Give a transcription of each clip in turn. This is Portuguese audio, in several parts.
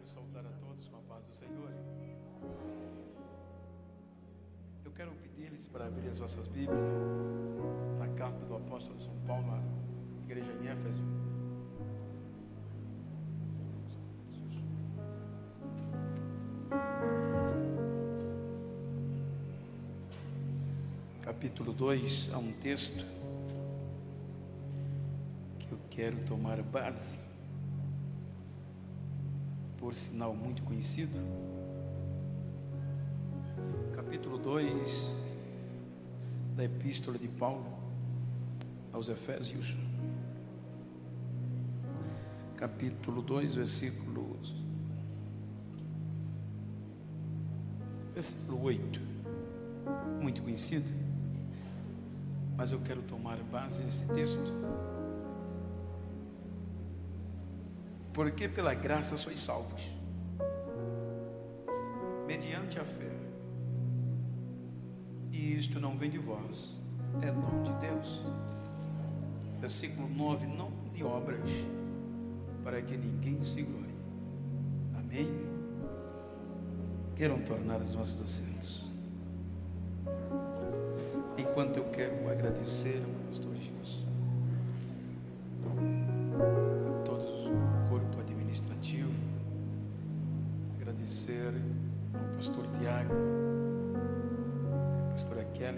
Quero saudar a todos com a paz do Senhor. Eu quero pedir-lhes para abrir as vossas Bíblias no, na carta do apóstolo São Paulo à igreja em Éfeso. Capítulo 2, há um texto que eu quero tomar base por sinal muito conhecido. Capítulo 2 da Epístola de Paulo aos Efésios. Capítulo 2, versículo, versículo 8. Muito conhecido, mas eu quero tomar base nesse texto porque pela graça sois salvos, mediante a fé. E isto não vem de vós, é dom de Deus. Versículo 9: Não de obras, para que ninguém se glorie. Amém? Queiram tornar os nossos assentos. Enquanto eu quero agradecer ao pastor Gilson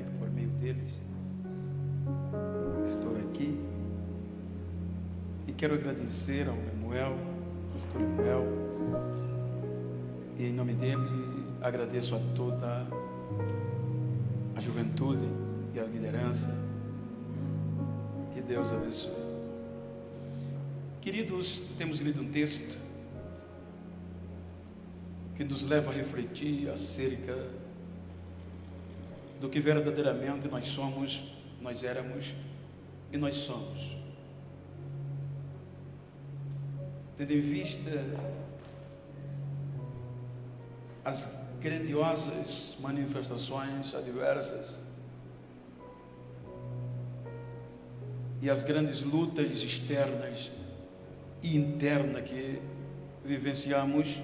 que por meio deles estou aqui. E quero agradecer ao Lemuel, pastor Lemuel, e em nome dele agradeço a toda a juventude e a liderança. Que Deus abençoe. Queridos, temos lido um texto que nos leva a refletir acerca do que verdadeiramente nós somos, nós éramos e nós somos. Tendo em vista as grandiosas manifestações adversas e as grandes lutas externas e internas que vivenciamos,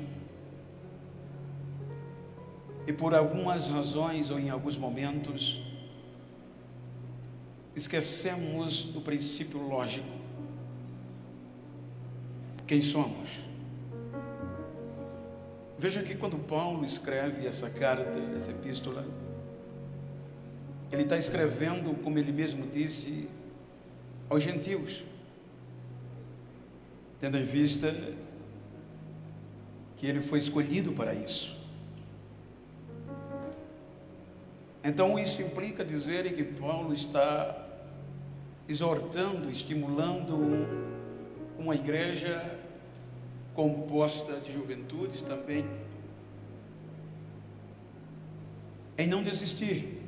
e por algumas razões ou em alguns momentos, esquecemos do princípio lógico. Quem somos? Veja que quando Paulo escreve essa carta, essa epístola, ele está escrevendo, como ele mesmo disse, aos gentios, tendo em vista que ele foi escolhido para isso. Então isso implica dizer que Paulo está exortando, estimulando uma igreja composta de juventudes também em não desistir,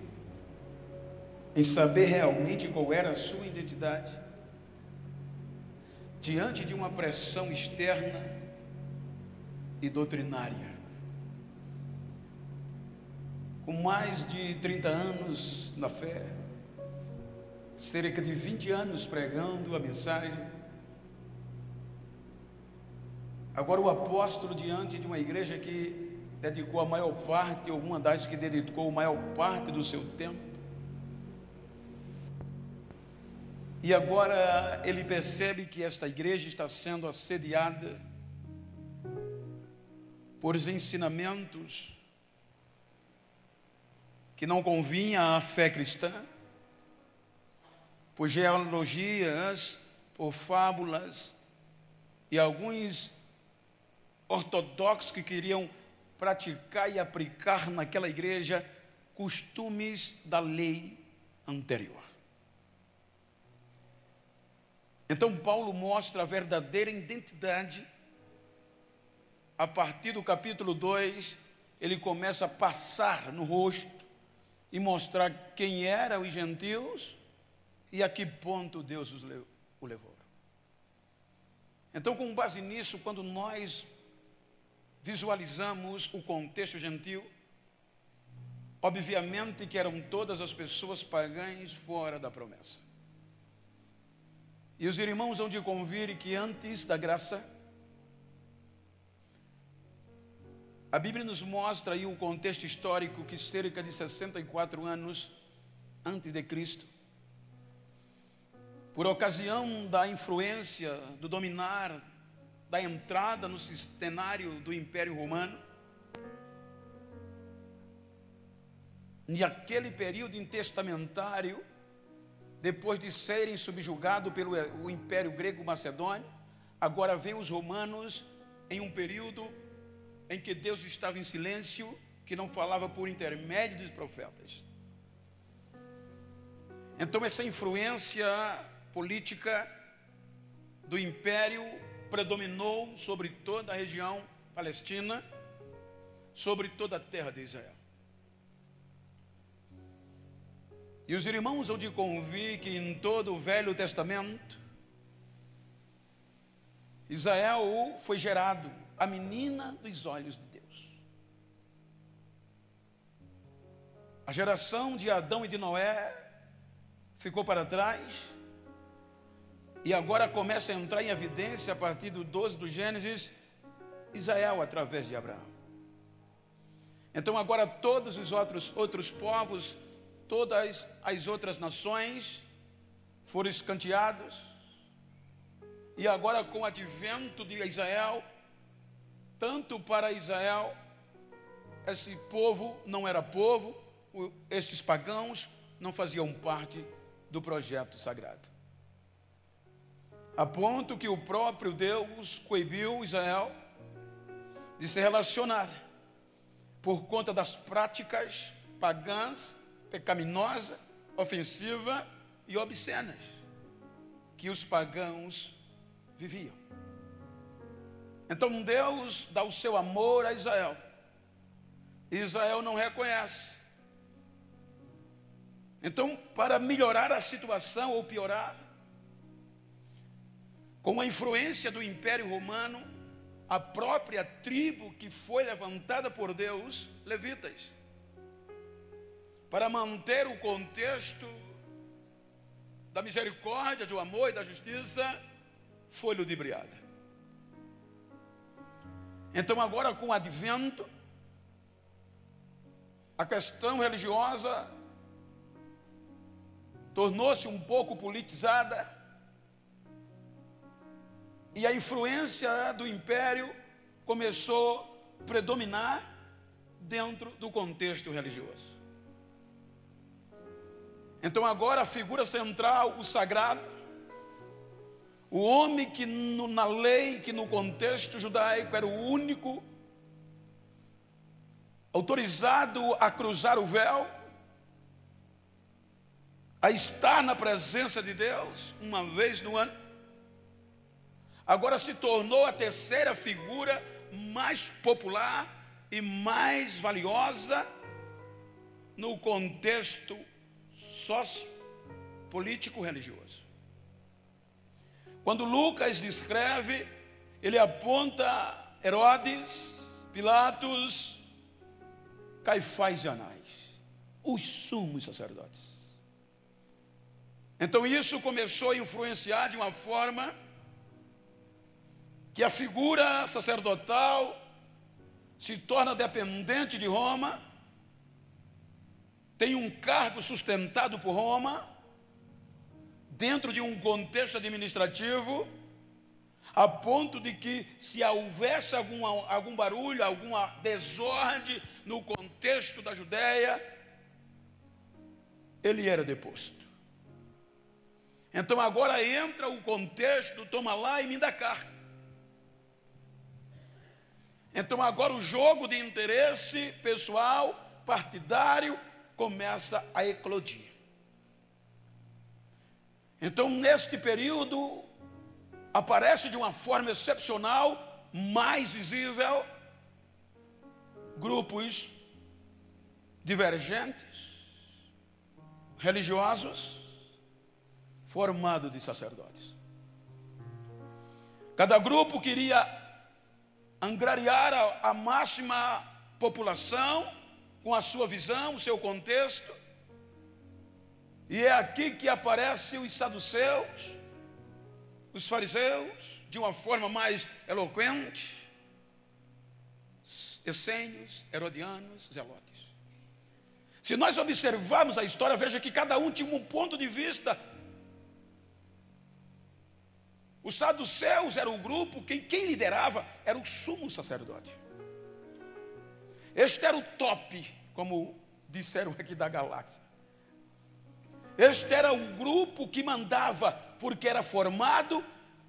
em saber realmente qual era a sua identidade diante de uma pressão externa e doutrinária com mais de 30 anos na fé, cerca de 20 anos pregando a mensagem. Agora, o apóstolo, diante de uma igreja que dedicou a maior parte, ou uma das que dedicou a maior parte do seu tempo, e agora ele percebe que esta igreja está sendo assediada por ensinamentos que não convinha à fé cristã, por genealogias, por fábulas, e alguns ortodoxos que queriam praticar e aplicar naquela igreja costumes da lei anterior. Então, Paulo mostra a verdadeira identidade. A partir do capítulo 2, ele começa a passar no rosto e mostrar quem eram os gentios e a que ponto Deus os o levou. Então, com base nisso, quando nós visualizamos o contexto gentil, obviamente que eram todas as pessoas pagãs fora da promessa. E os irmãos vão de convir que antes da graça, A Bíblia nos mostra aí o contexto histórico que cerca de 64 anos antes de Cristo, por ocasião da influência, do dominar, da entrada no cenário do Império Romano, e aquele período intestamentário, depois de serem subjugados pelo Império Grego Macedônio, agora vem os romanos em um período em que Deus estava em silêncio, que não falava por intermédio dos profetas. Então, essa influência política do império predominou sobre toda a região palestina, sobre toda a terra de Israel. E os irmãos hão de convir que em todo o Velho Testamento, Israel foi gerado a menina dos olhos de Deus. A geração de Adão e de Noé ficou para trás e agora começa a entrar em evidência a partir do 12 do Gênesis, Israel através de Abraão. Então agora todos os outros, outros povos, todas as outras nações foram escanteados. E agora com o advento de Israel, tanto para Israel, esse povo não era povo, esses pagãos não faziam parte do projeto sagrado. A ponto que o próprio Deus coibiu Israel de se relacionar por conta das práticas pagãs, pecaminosas, ofensivas e obscenas que os pagãos viviam. Então Deus dá o seu amor a Israel. Israel não reconhece. Então, para melhorar a situação ou piorar, com a influência do Império Romano, a própria tribo que foi levantada por Deus, levitas, para manter o contexto da misericórdia, do amor e da justiça, foi ludibriada. Então, agora com o advento, a questão religiosa tornou-se um pouco politizada, e a influência do império começou a predominar dentro do contexto religioso. Então, agora a figura central, o sagrado, o homem que no, na lei, que no contexto judaico era o único autorizado a cruzar o véu, a estar na presença de Deus uma vez no ano, agora se tornou a terceira figura mais popular e mais valiosa no contexto sócio-político religioso. Quando Lucas descreve, ele aponta Herodes, Pilatos, Caifás e Anás, os sumos sacerdotes. Então isso começou a influenciar de uma forma que a figura sacerdotal se torna dependente de Roma, tem um cargo sustentado por Roma, dentro de um contexto administrativo, a ponto de que, se houvesse algum, algum barulho, alguma desordem no contexto da Judéia, ele era deposto. Então agora entra o contexto, toma lá e me dá cá. Então agora o jogo de interesse pessoal, partidário, começa a eclodir. Então, neste período, aparece de uma forma excepcional, mais visível, grupos divergentes, religiosos, formados de sacerdotes. Cada grupo queria angariar a, a máxima população com a sua visão, o seu contexto, e é aqui que aparecem os saduceus, os fariseus, de uma forma mais eloquente, essênios, herodianos, zelotes. Se nós observarmos a história, veja que cada um tinha um ponto de vista. Os saduceus era o grupo, quem, quem liderava era o sumo sacerdote. Este era o top, como disseram aqui da galáxia. Este era o grupo que mandava, porque era formado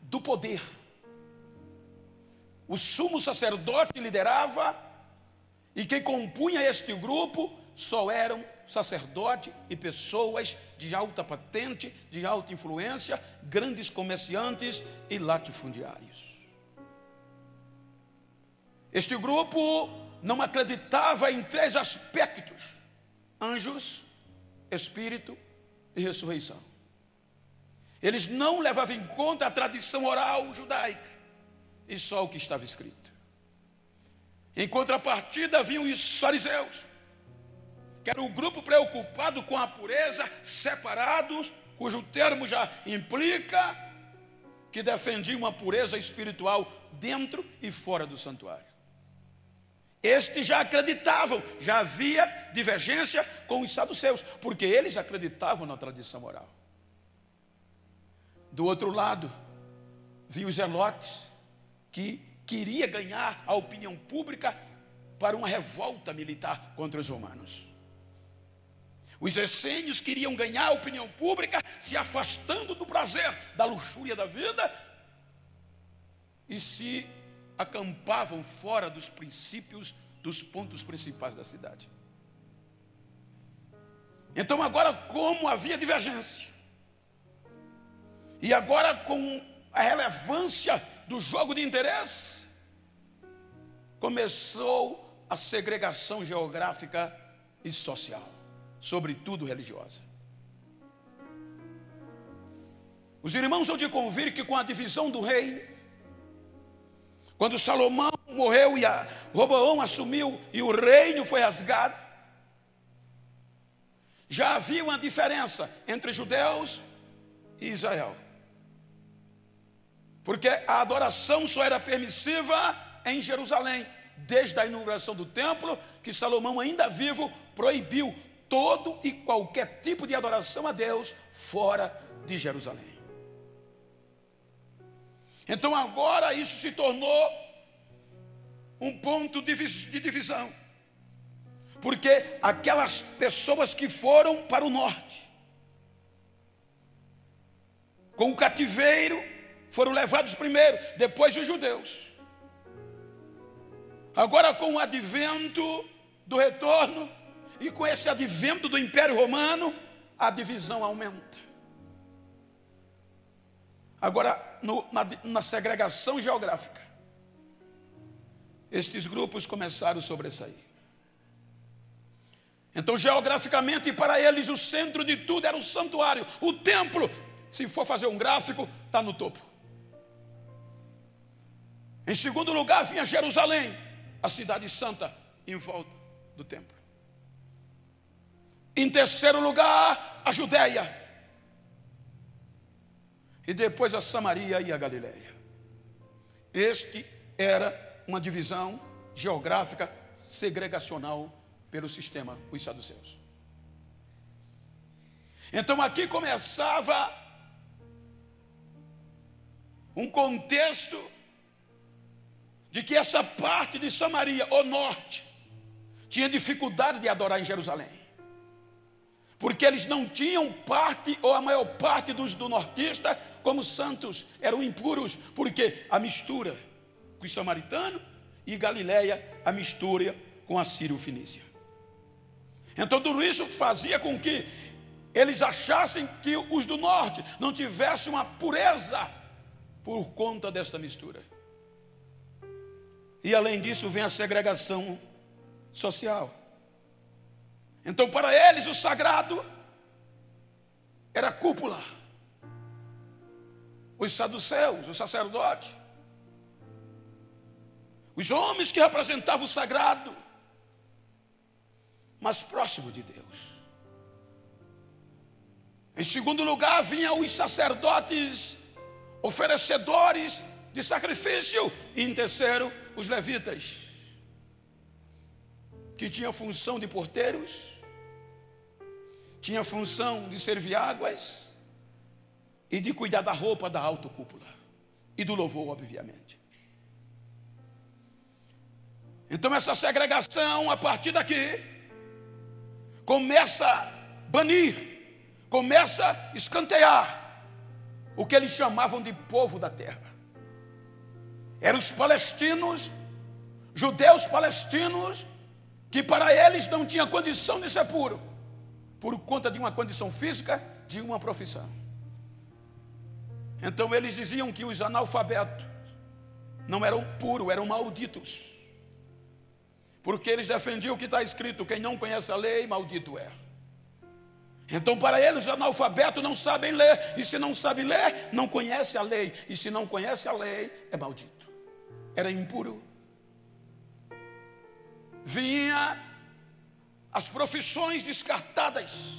do poder. O sumo sacerdote liderava, e quem compunha este grupo só eram sacerdote e pessoas de alta patente, de alta influência, grandes comerciantes e latifundiários. Este grupo não acreditava em três aspectos: anjos, espírito e ressurreição. Eles não levavam em conta a tradição oral judaica e só o que estava escrito. Em contrapartida, vinham os fariseus, que era o grupo preocupado com a pureza, separados, cujo termo já implica que defendiam uma pureza espiritual dentro e fora do santuário. Estes já acreditavam, já havia divergência com os saduceus, porque eles acreditavam na tradição oral. Do outro lado, vi os zelotes, que queria ganhar a opinião pública para uma revolta militar contra os romanos. Os essênios queriam ganhar a opinião pública, se afastando do prazer, da luxúria da vida, e se acampavam fora dos princípios, dos pontos principais da cidade. Então, agora, como havia divergência, e agora com a relevância do jogo de interesse, começou a segregação geográfica e social sobretudo religiosa. Os irmãos hão de convir que com a divisão do reino, quando Salomão morreu e Roboão assumiu e o reino foi rasgado, já havia uma diferença entre judeus e Israel. Porque a adoração só era permissiva em Jerusalém, desde a inauguração do templo, que Salomão, ainda vivo, proibiu todo e qualquer tipo de adoração a Deus fora de Jerusalém. Então agora isso se tornou um ponto de divisão, porque aquelas pessoas que foram para o norte, com o cativeiro, foram levados primeiro, depois os judeus. Agora, com o advento do retorno, e com esse advento do Império Romano, a divisão aumenta. Agora, no, na, na segregação geográfica, estes grupos começaram a sobressair. Então, geograficamente, para eles, o centro de tudo era o santuário, o templo. Se for fazer um gráfico, está no topo. Em segundo lugar, vinha Jerusalém, a cidade santa, em volta do templo. Em terceiro lugar, a Judéia. E depois a Samaria e a Galiléia. Este era uma divisão geográfica segregacional pelo sistema os saduceus. Então aqui começava um contexto de que essa parte de Samaria, o norte, tinha dificuldade de adorar em Jerusalém porque eles não tinham parte, ou a maior parte dos do nortista, como santos, eram impuros, porque a mistura com os samaritanos e Galiléia, a mistura com a Sírio-Fenícia. Então tudo isso fazia com que eles achassem que os do norte não tivessem uma pureza por conta desta mistura. E além disso vem a segregação social. Então, para eles, o sagrado era a cúpula. Os saduceus, o sacerdote. Os homens que representavam o sagrado, mas próximo de Deus. Em segundo lugar, vinham os sacerdotes oferecedores de sacrifício. E em terceiro, os levitas. que tinha função de porteiros, tinha função de servir águas e de cuidar da roupa da alta cúpula e do louvor, obviamente. Então essa segregação a partir daqui começa a banir, começa a escantear o que eles chamavam de povo da terra. Eram os palestinos, judeus palestinos, que para eles não tinha condição de ser puro, por conta de uma condição física, de uma profissão. Então eles diziam que os analfabetos não eram puros, eram malditos. Porque eles defendiam o que está escrito: quem não conhece a lei, maldito é. Então, para eles, os analfabetos não sabem ler, e se não sabe ler, não conhece a lei, e se não conhece a lei, é maldito. Era impuro. Vinha as profissões descartadas: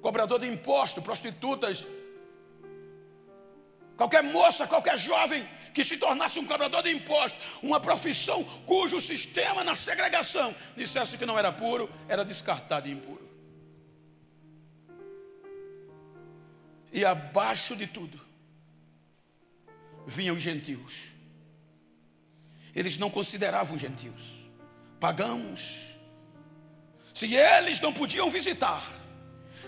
cobrador de imposto, prostitutas, qualquer moça, qualquer jovem que se tornasse um cobrador de imposto, uma profissão cujo sistema na segregação dissesse que não era puro, era descartado e impuro. E abaixo de tudo, vinham os gentios. Eles não consideravam gentios, pagãos. Se eles não podiam visitar,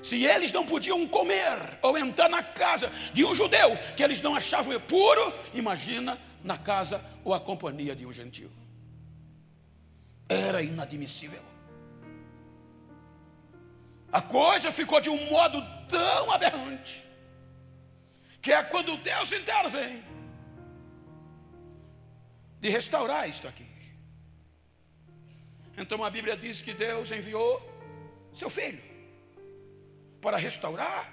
se eles não podiam comer ou entrar na casa de um judeu que eles não achavam puro, imagina na casa ou a companhia de um gentil. Era inadmissível. A coisa ficou de um modo tão aberrante que é quando Deus intervém de restaurar isto aqui. Então a Bíblia diz que Deus enviou seu filho para restaurar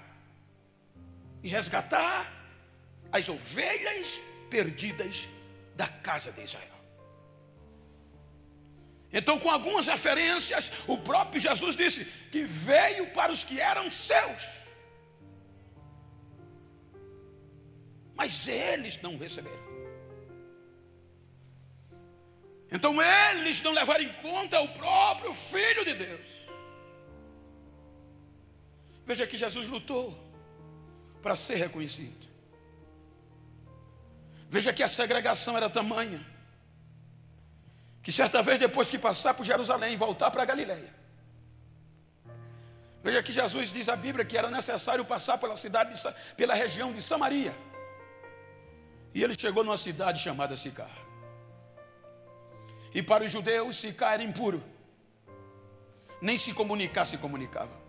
e resgatar as ovelhas perdidas da casa de Israel. Então, com algumas referências, o próprio Jesus disse que veio para os que eram seus, mas eles não receberam. Então, eles não levaram em conta o próprio Filho de Deus. Veja que Jesus lutou para ser reconhecido. Veja que a segregação era tamanha. Que certa vez, depois que passar por Jerusalém voltar para Galiléia. Veja que Jesus diz a Bíblia que era necessário passar pela cidade, de, pela região de Samaria. E ele chegou numa cidade chamada Sicar. E para os judeus, Sicar era impuro. Nem se comunicar se comunicava.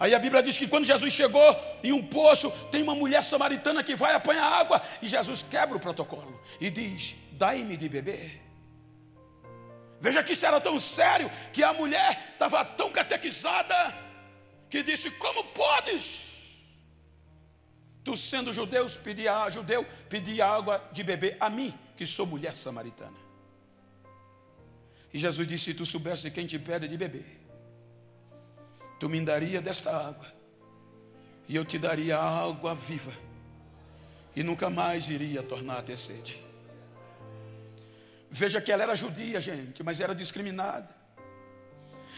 Aí a Bíblia diz que quando Jesus chegou em um poço, tem uma mulher samaritana que vai apanhar água, e Jesus quebra o protocolo e diz: Dai-me de beber. Veja que isso era tão sério que a mulher estava tão catequizada que disse: Como podes? Tu sendo judeus, pedir a, judeu, pedir água de beber a mim, que sou mulher samaritana. E Jesus disse: Se tu soubesse quem te pede de beber, tu me daria desta água, e eu te daria água viva, e nunca mais iria tornar a ter sede. Veja que ela era judia, gente, mas era discriminada.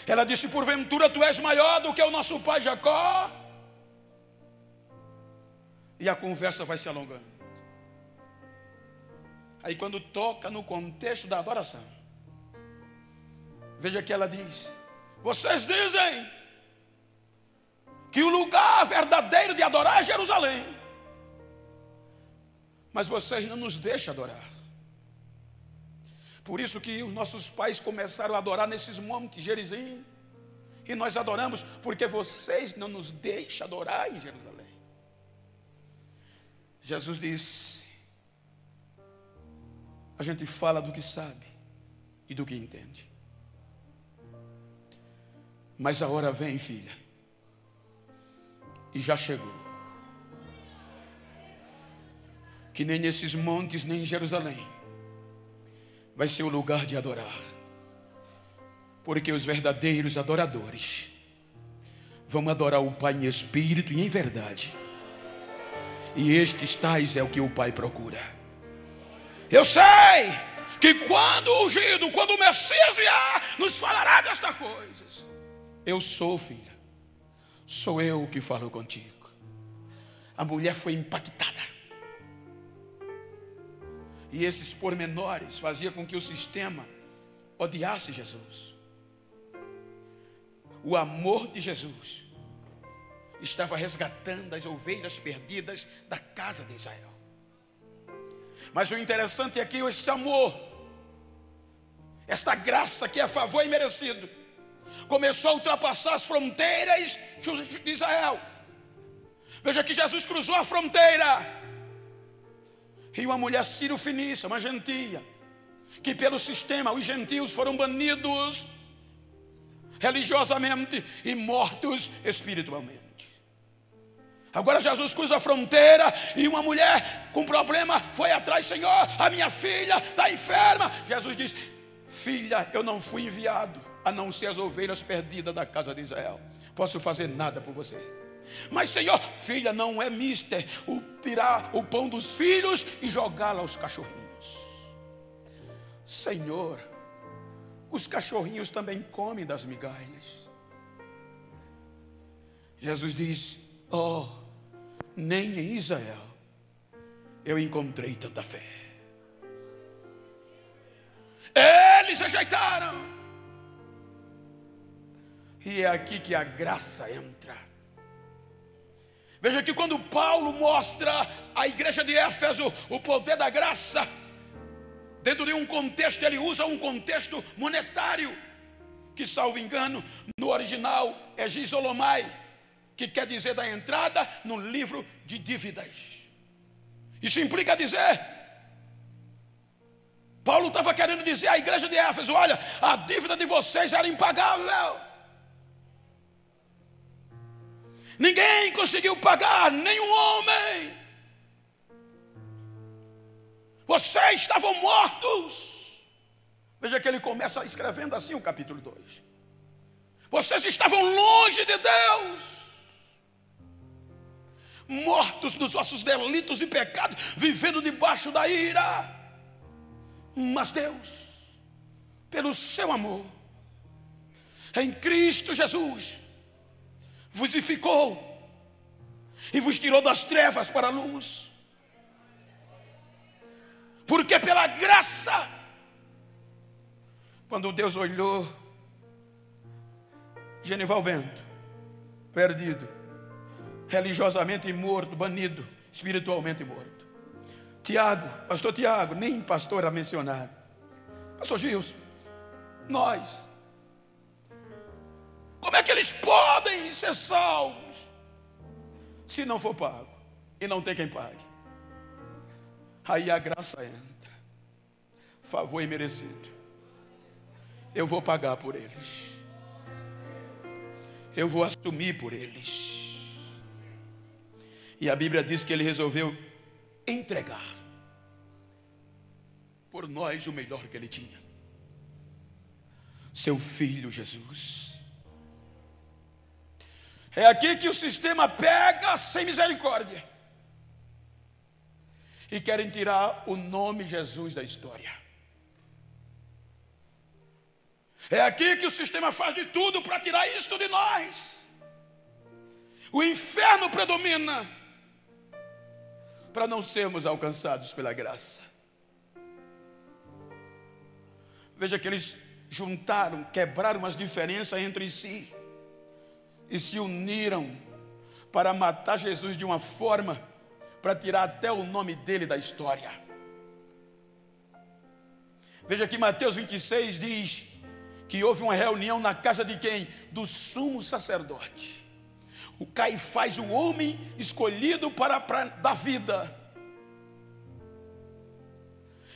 Ela disse: Porventura tu és maior do que o nosso pai Jacó. E a conversa vai se alongando. Aí, quando toca no contexto da adoração, veja que ela diz: Vocês dizem que o lugar verdadeiro de adorar é Jerusalém. Mas vocês não nos deixam adorar. Por isso que os nossos pais começaram a adorar nesses montes, Gerizim. E nós adoramos porque vocês não nos deixam adorar em Jerusalém. Jesus disse: a gente fala do que sabe e do que entende. Mas a hora vem, filha, e já chegou. Que nem nesses montes, nem em Jerusalém, vai ser o lugar de adorar, porque os verdadeiros adoradores vão adorar o Pai em espírito e em verdade, e estes tais é o que o Pai procura. Eu sei que quando ungido, quando o Messias vier, nos falará destas coisas. Eu sou, filha, sou eu que falo contigo. A mulher foi impactada. E esses pormenores faziam com que o sistema odiasse Jesus. O amor de Jesus estava resgatando as ovelhas perdidas da casa de Israel. Mas o interessante é que esse amor, esta graça que é a favor e merecido, começou a ultrapassar as fronteiras de Israel. Veja que Jesus cruzou a fronteira. E uma mulher sírio-fenícia, uma gentia, que pelo sistema os gentios foram banidos religiosamente e mortos espiritualmente. Agora Jesus cruza a fronteira e uma mulher com problema foi atrás, Senhor, a minha filha está enferma. Jesus diz: Filha, eu não fui enviado a não ser as ovelhas perdidas da casa de Israel. Posso fazer nada por você. Mas, Senhor, filha, não é mister o tirar o pão dos filhos e jogá-la aos cachorrinhos. Senhor, os cachorrinhos também comem das migalhas. Jesus diz: Oh, nem em Israel eu encontrei tanta fé. Eles rejeitaram. E é aqui que a graça entra. Veja que quando Paulo mostra à igreja de Éfeso o poder da graça, dentro de um contexto, ele usa um contexto monetário, que, salvo engano, no original é gisolomai que quer dizer da entrada no livro de dívidas. Isso implica dizer. Paulo estava querendo dizer à igreja de Éfeso: olha, a dívida de vocês era impagável. Ninguém conseguiu pagar, nenhum homem. Vocês estavam mortos. Veja que ele começa escrevendo assim o capítulo 2. Vocês estavam longe de Deus mortos nos vossos delitos e pecados, vivendo debaixo da ira. Mas Deus, pelo seu amor, em Cristo Jesus, vos ficou e vos tirou das trevas para a luz. Porque pela graça, quando Deus olhou, Genival Bento, perdido, religiosamente morto, banido, espiritualmente morto. Tiago, pastor Tiago, nem pastor era mencionado. Pastor Gilson, nós. Como é que eles podem ser salvos se não for pago e não tem quem pague? Aí a graça entra, favor imerecido. Eu vou pagar por eles, eu vou assumir por eles. E a Bíblia diz que ele resolveu entregar por nós o melhor que ele tinha. Seu filho Jesus. É aqui que o sistema pega sem misericórdia. E querem tirar o nome Jesus da história. É aqui que o sistema faz de tudo para tirar isto de nós. O inferno predomina para não sermos alcançados pela graça. Veja que eles juntaram, quebraram as diferenças entre si e se uniram para matar Jesus de uma forma para tirar até o nome dele da história. Veja que Mateus 26 diz que houve uma reunião na casa de quem? Do sumo sacerdote o Caifás, o homem escolhido para, para dar vida.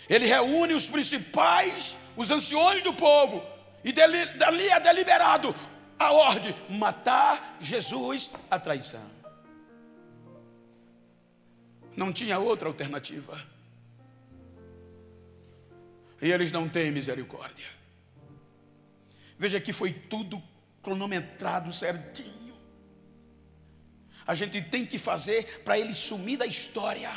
Ele reúne os principais, os anciões do povo, e dali, dali é deliberado a ordem: matar Jesus a traição. Não tinha outra alternativa. E eles não têm misericórdia. Veja que foi tudo cronometrado certinho a gente tem que fazer para ele sumir da história.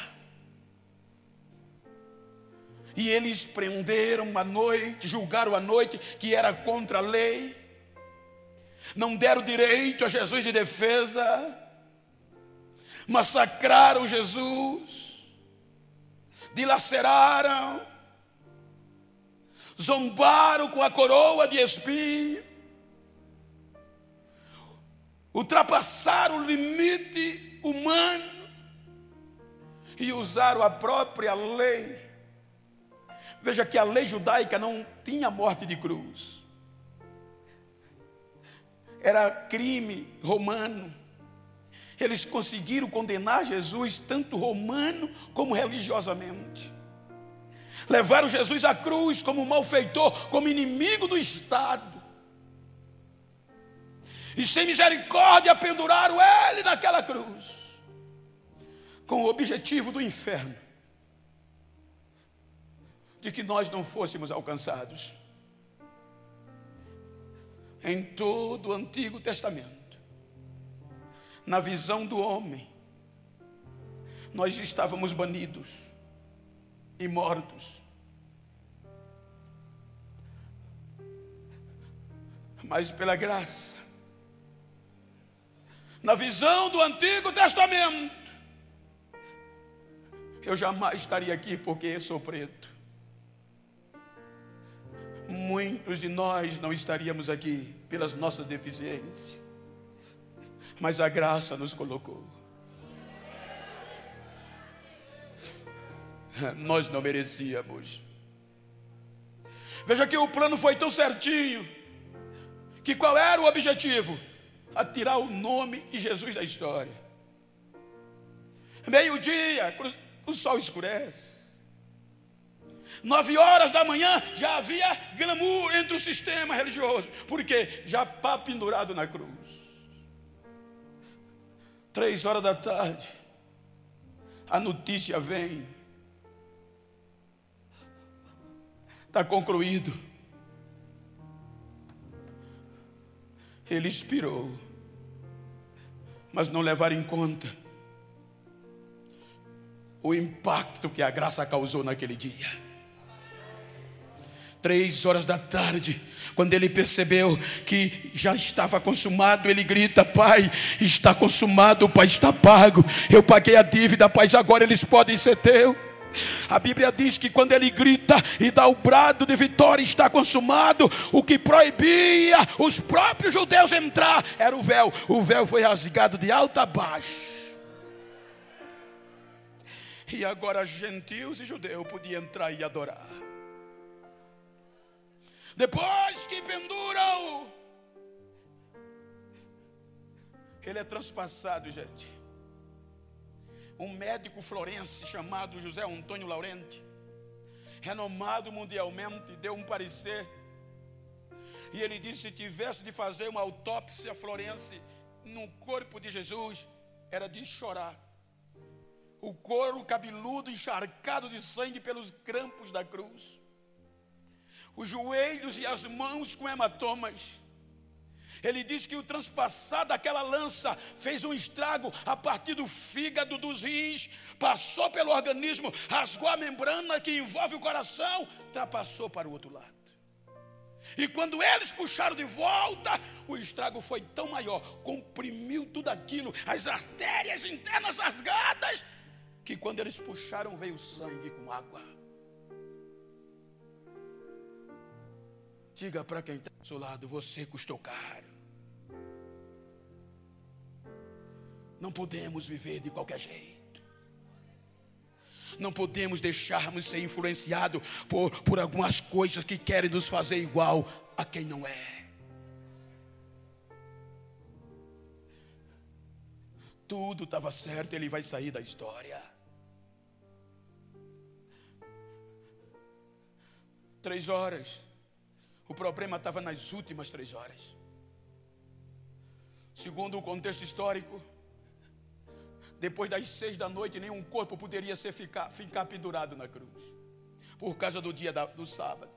E eles prenderam a noite, julgaram a noite que era contra a lei. Não deram direito a Jesus de defesa. Massacraram Jesus. Dilaceraram. Zombaram com a coroa de espinho. Ultrapassaram o limite humano e usaram a própria lei. Veja que a lei judaica não tinha morte de cruz. Era crime romano. Eles conseguiram condenar Jesus, tanto romano como religiosamente. Levaram Jesus à cruz como malfeitor, como inimigo do Estado. E sem misericórdia penduraram ele naquela cruz com o objetivo do inferno de que nós não fôssemos alcançados. Em todo o Antigo Testamento, na visão do homem, nós estávamos banidos e mortos. Mas pela graça, na visão do Antigo Testamento, eu jamais estaria aqui porque sou preto. Muitos de nós não estaríamos aqui pelas nossas deficiências, mas a graça nos colocou. Nós não merecíamos. Veja que o plano foi tão certinho, que qual era o objetivo? Atirar o nome de Jesus da história. Meio-dia, o sol escurece. Nove horas da manhã já havia glamour entre o sistema religioso, porque já pá pendurado na cruz. Três horas da tarde, a notícia vem. Está concluído. Ele expirou, mas não levaram em conta o impacto que a graça causou naquele dia. Três horas da tarde, quando ele percebeu que já estava consumado, ele grita: Pai, está consumado, Pai, está pago. Eu paguei a dívida, Pai, agora eles podem ser teu. A Bíblia diz que quando ele grita e dá o brado de vitória, está consumado, o que proibia os próprios judeus entrar era o véu. O véu foi rasgado de alto a baixo. E agora gentios e judeus podiam entrar e adorar. Depois que penduram, ele é transpassado, gente. Um médico florense chamado José Antônio Laurenti, renomado mundialmente, deu um parecer. E ele disse: se tivesse de fazer uma autópsia florense no corpo de Jesus, era de chorar o couro cabeludo encharcado de sangue pelos grampos da cruz, os joelhos e as mãos com hematomas. Ele diz que o transpassar daquela lança fez um estrago a partir do fígado, dos rins, passou pelo organismo, rasgou a membrana que envolve o coração, trapassou para o outro lado. E quando eles puxaram de volta, o estrago foi tão maior, comprimiu tudo aquilo, as artérias internas rasgadas, que quando eles puxaram veio sangue com água. Diga para quem está ao seu lado: você custou caro. Não podemos viver de qualquer jeito. Não podemos deixarmos ser influenciados por, por algumas coisas que querem nos fazer igual a quem não é. Tudo estava certo, ele vai sair da história. Três horas. O problema estava nas últimas três horas. Segundo o contexto histórico, depois das seis da noite, nenhum corpo poderia ser ficar, ficar pendurado na cruz, por causa do dia da, do sábado.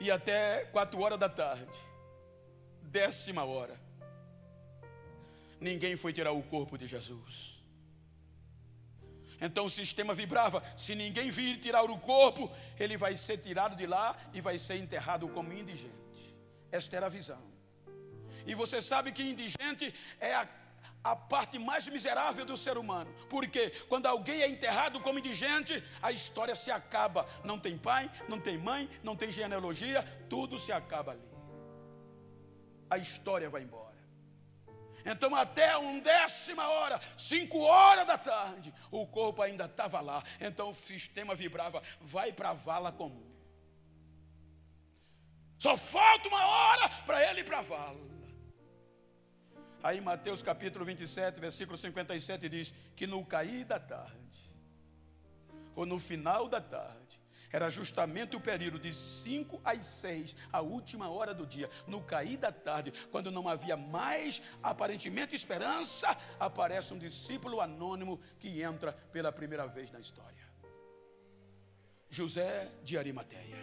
E até quatro horas da tarde, décima hora, ninguém foi tirar o corpo de Jesus. Então o sistema vibrava: se ninguém vir tirar o corpo, ele vai ser tirado de lá e vai ser enterrado como indigente. Esta era a visão. E você sabe que indigente é a, a parte mais miserável do ser humano. Porque quando alguém é enterrado como indigente, a história se acaba. Não tem pai, não tem mãe, não tem genealogia, tudo se acaba ali. A história vai embora. Então, até um décima hora, cinco horas da tarde, o corpo ainda estava lá. Então, o sistema vibrava: vai para a vala comum. Só falta uma hora para ele ir para a vala. Aí, Mateus capítulo 27, versículo 57 diz: que no cair da tarde, ou no final da tarde, era justamente o período de 5 às 6, a última hora do dia, no cair da tarde, quando não havia mais aparentemente esperança, aparece um discípulo anônimo que entra pela primeira vez na história. José de Arimateia.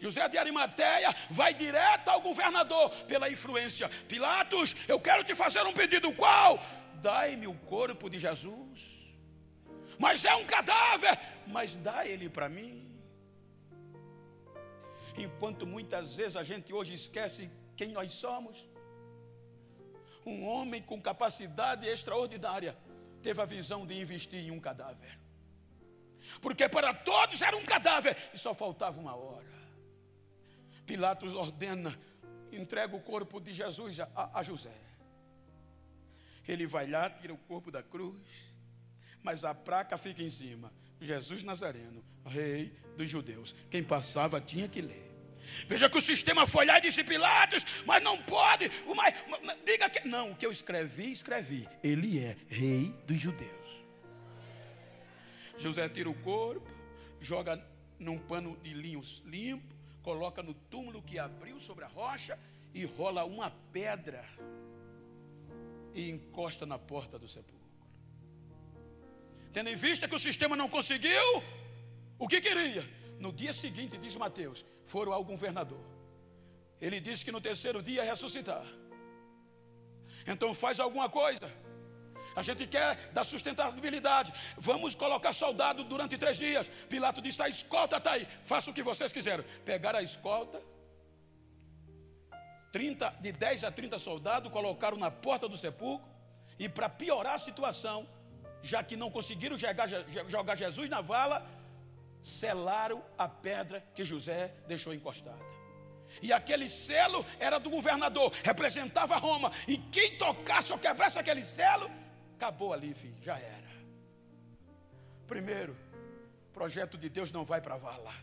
José de Arimateia vai direto ao governador pela influência. Pilatos, eu quero te fazer um pedido. Qual? Dai-me o corpo de Jesus. Mas é um cadáver, mas dá ele para mim. Enquanto muitas vezes a gente hoje esquece quem nós somos. Um homem com capacidade extraordinária teve a visão de investir em um cadáver. Porque para todos era um cadáver e só faltava uma hora. Pilatos ordena, entrega o corpo de Jesus a, a José. Ele vai lá, tira o corpo da cruz, mas a placa fica em cima. Jesus Nazareno, rei dos judeus. Quem passava tinha que ler. Veja que o sistema foi lá e disse Pilatos, mas não pode. Mas, mas, diga que. Não, o que eu escrevi, escrevi. Ele é rei dos judeus. José tira o corpo, joga num pano de linho limpo, coloca no túmulo que abriu sobre a rocha e rola uma pedra e encosta na porta do sepulcro. Tendo em vista que o sistema não conseguiu, o que queria? No dia seguinte, diz Mateus, foram ao governador. Ele disse que no terceiro dia ia ressuscitar. Então faz alguma coisa. A gente quer dar sustentabilidade. Vamos colocar soldado durante três dias. Pilato disse: a escolta está aí. Faça o que vocês quiseram. Pegaram a escolta. 30, de 10 a 30 soldados colocaram na porta do sepulcro. E para piorar a situação, já que não conseguiram jogar, jogar Jesus na vala, selaram a pedra que José deixou encostada. E aquele selo era do governador, representava Roma. E quem tocasse ou quebrasse aquele selo, acabou ali, filho, já era. Primeiro, projeto de Deus não vai para vala.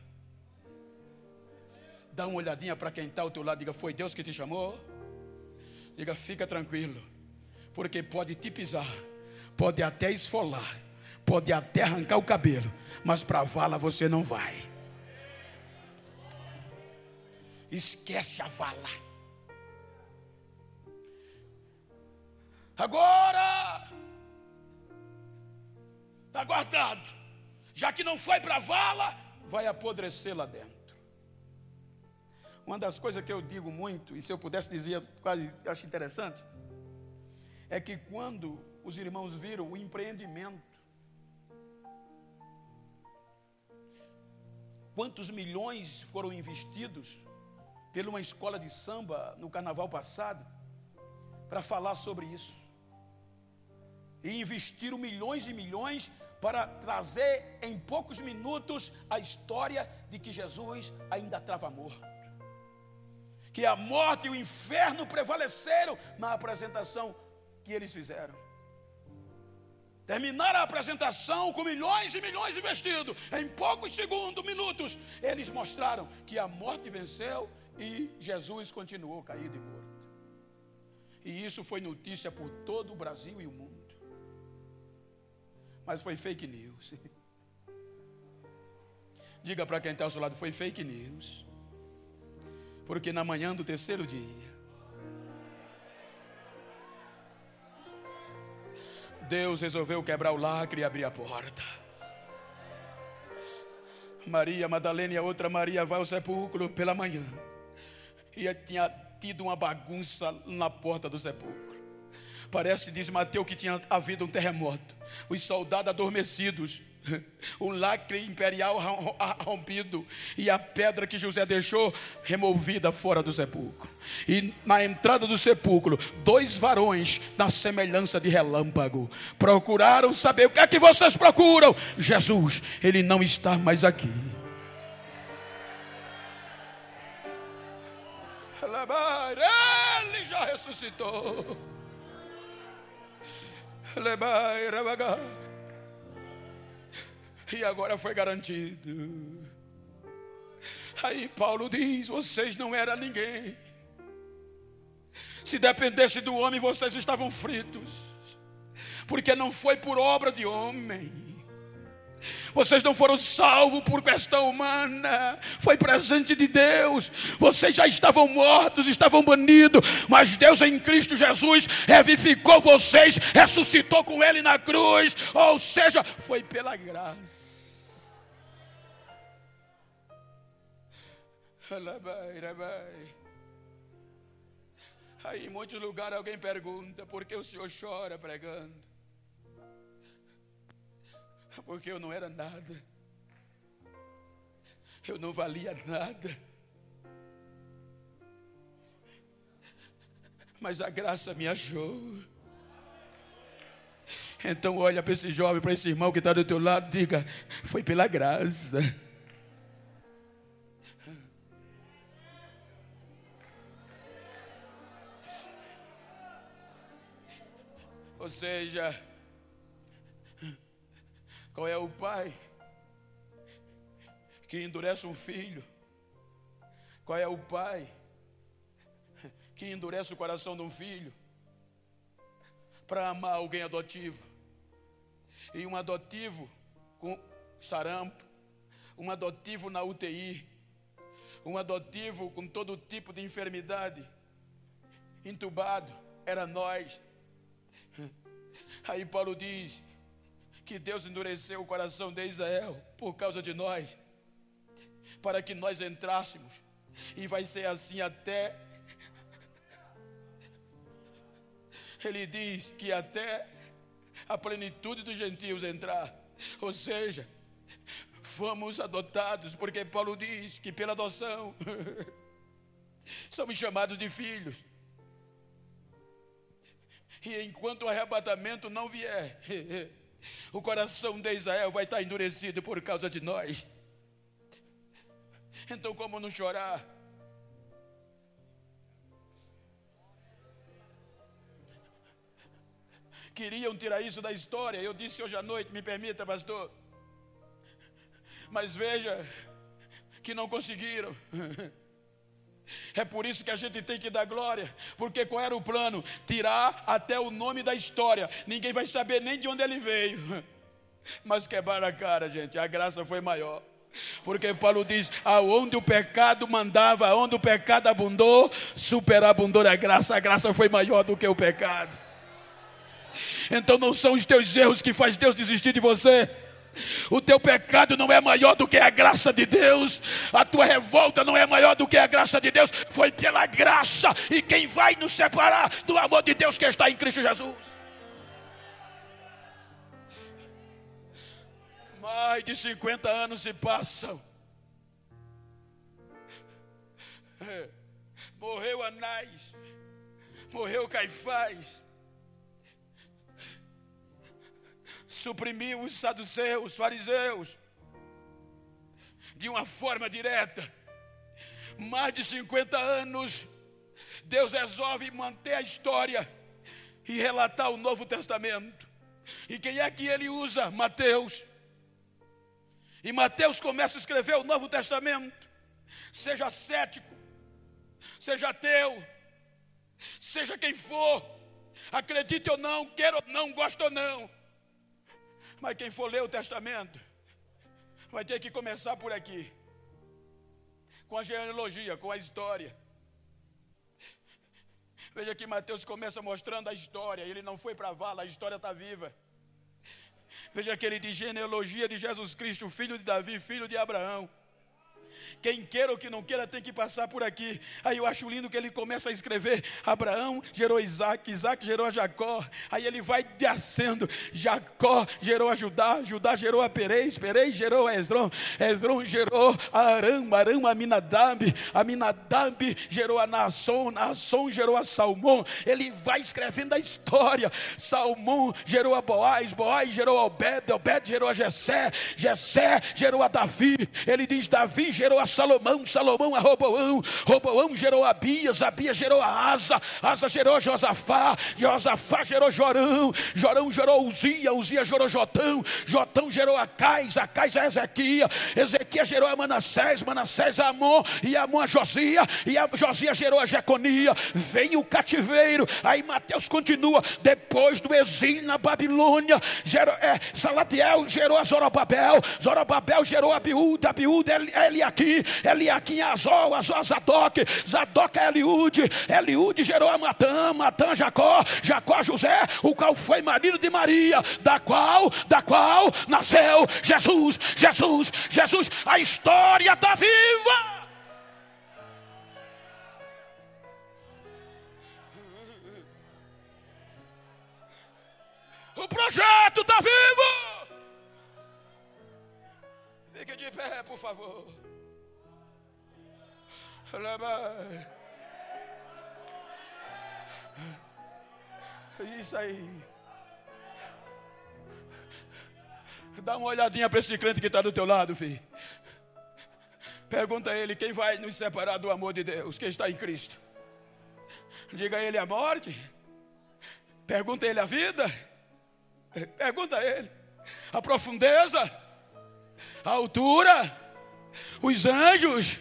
Dá uma olhadinha para quem está ao teu lado, diga: Foi Deus que te chamou? Diga: Fica tranquilo, porque pode te pisar, pode até esfolar, pode até arrancar o cabelo, mas para a vala você não vai. Esquece a vala. Agora está guardado. Já que não foi para a vala, vai apodrecer lá dentro. Uma das coisas que eu digo muito, e se eu pudesse dizer, quase acho interessante, é que quando os irmãos viram o empreendimento Quantos milhões foram investidos por uma escola de samba no carnaval passado para falar sobre isso? E investiram milhões e milhões para trazer em poucos minutos a história de que Jesus ainda estava morto. Que a morte e o inferno prevaleceram na apresentação que eles fizeram. Terminaram a apresentação com milhões e milhões investidos. Em poucos segundos, minutos, eles mostraram que a morte venceu e Jesus continuou caído e morto. E isso foi notícia por todo o Brasil e o mundo. Mas foi fake news. Diga para quem está ao seu lado: foi fake news. Porque na manhã do terceiro dia, Deus resolveu quebrar o lacre e abrir a porta. Maria Madalena e a outra Maria vai ao sepulcro pela manhã. E tinha tido uma bagunça na porta do sepulcro. Parece, diz Mateus, que tinha havido um terremoto. Os soldados adormecidos, o lacre imperial rompido e a pedra que José deixou removida fora do sepulcro. E na entrada do sepulcro, dois varões, na semelhança de relâmpago, procuraram saber o que é que vocês procuram. Jesus, ele não está mais aqui. Ele já ressuscitou. E agora foi garantido. Aí Paulo diz: vocês não eram ninguém. Se dependesse do homem, vocês estavam fritos. Porque não foi por obra de homem vocês não foram salvos por questão humana, foi presente de Deus. Vocês já estavam mortos, estavam banidos, mas Deus em Cristo Jesus revificou vocês, ressuscitou com Ele na cruz. Ou seja, foi pela graça. Aí em muitos lugares alguém pergunta: por que o senhor chora pregando? Porque eu não era nada, eu não valia nada. Mas a graça me achou. Então olha para esse jovem, para esse irmão que está do teu lado, diga, foi pela graça. Ou seja, qual é o pai que endurece um filho? Qual é o pai que endurece o coração de um filho para amar alguém adotivo? E um adotivo com sarampo, um adotivo na UTI, um adotivo com todo tipo de enfermidade, entubado, era nós. Aí Paulo diz: que Deus endureceu o coração de Israel por causa de nós, para que nós entrássemos, e vai ser assim até. Ele diz que até a plenitude dos gentios entrar, ou seja, fomos adotados, porque Paulo diz que pela adoção somos chamados de filhos. E enquanto o arrebatamento não vier, o coração de Israel vai estar endurecido por causa de nós. Então, como não chorar? Queriam tirar isso da história. Eu disse hoje à noite, me permita, pastor. Mas veja que não conseguiram. É por isso que a gente tem que dar glória, porque qual era o plano? Tirar até o nome da história, ninguém vai saber nem de onde ele veio. Mas quebraram a cara, gente, a graça foi maior. Porque Paulo diz: aonde o pecado mandava, aonde o pecado abundou, superabundou a graça, a graça foi maior do que o pecado. Então não são os teus erros que faz Deus desistir de você. O teu pecado não é maior do que a graça de Deus. A tua revolta não é maior do que a graça de Deus. Foi pela graça. E quem vai nos separar do amor de Deus que está em Cristo Jesus? Mais de 50 anos se passam. É. Morreu Anás. Morreu Caifás suprimiu os saduceus, os fariseus, de uma forma direta. Mais de 50 anos, Deus resolve manter a história e relatar o Novo Testamento. E quem é que ele usa? Mateus. E Mateus começa a escrever o Novo Testamento. Seja cético, seja ateu, seja quem for, acredite ou não, queira ou não, goste ou não. Mas quem for ler o testamento, vai ter que começar por aqui com a genealogia, com a história. Veja que Mateus começa mostrando a história, ele não foi para a vala, a história está viva. Veja que ele diz genealogia de Jesus Cristo, filho de Davi, filho de Abraão. Quem queira ou que não queira tem que passar por aqui. Aí eu acho lindo que ele começa a escrever: Abraão gerou Isaac, Isaac gerou a Jacó. Aí ele vai descendo: Jacó gerou a Judá, Judá gerou a Perez, Perez gerou a Esdron, Esdron gerou a Aram, Aram a Minadab, a Minadab gerou a Naasson, Naasson gerou a Salmão. Ele vai escrevendo a história. Salmão gerou a Boaz, Boaz gerou a Obed, Obed gerou a Jessé, Jessé gerou a Davi. Ele diz: Davi gerou a Salomão, Salomão a Roboão, Roboão gerou Abias, Abias gerou a Asa, Asa gerou Josafá, Josafá gerou Jorão, Jorão gerou Uzia, Uzia gerou Jotão, Jotão gerou Acais, Acais a Ezequias, Ezequias gerou a Manassés, Manassés a Amon, e Amon a Josia, e a Josia gerou a Jeconia, vem o cativeiro, aí Mateus continua, depois do exílio na Babilônia, gerou, é, Salatiel gerou a Zorobabel, Zorobabel gerou a Biúda, Biúda é Eliakim, Azol, Azol Zadok, Zadok é Eliúde, Eliúde gerou a Matã, Matã Jacó, Jacó José, o qual foi marido de Maria, da qual, da qual nasceu Jesus, Jesus, Jesus, a história está viva. O projeto está vivo. Fique de pé, por favor. Isso aí. Dá uma olhadinha para esse crente que está do teu lado, filho. Pergunta a ele quem vai nos separar do amor de Deus, quem está em Cristo. Diga a ele a morte. Pergunta a ele a vida. Pergunta a ele a profundeza, a altura, os anjos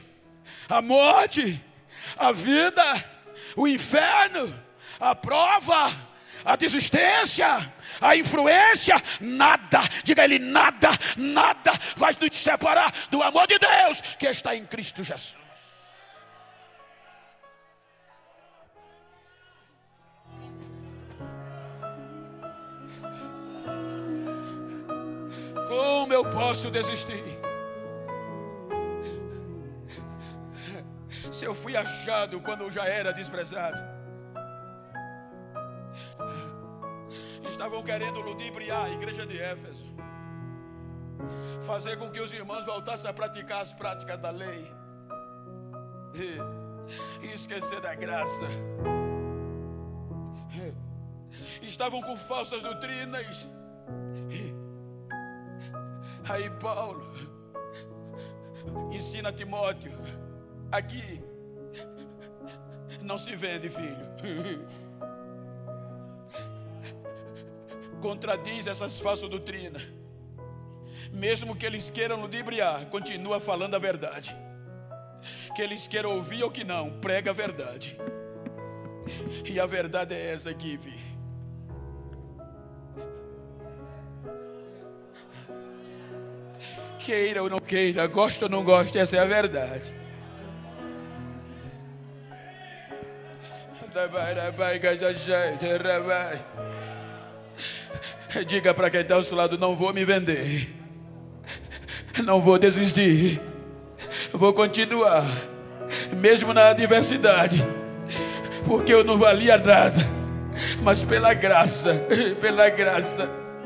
a morte, a vida, o inferno, a prova, a desistência, a influência, nada, diga ele, nada, nada vai nos separar do amor de Deus que está em Cristo Jesus. Como eu posso desistir? Se eu fui achado quando eu já era desprezado. Estavam querendo ludibriar a igreja de Éfeso, fazer com que os irmãos voltassem a praticar as práticas da lei e esquecer da graça. Estavam com falsas doutrinas. Aí Paulo ensina Timóteo aqui não se vende, filho. Contradiz essas falsas doutrinas. Mesmo que eles queiram ludibriar, continua falando a verdade. Que eles queiram ouvir ou que não, prega a verdade. E a verdade é essa aqui, filho. Queira ou não queira, gosta ou não gosta, essa é a verdade. Diga para quem está ao seu lado: não vou me vender, não vou desistir, vou continuar, mesmo na adversidade, porque eu não valia nada, mas pela graça, pela graça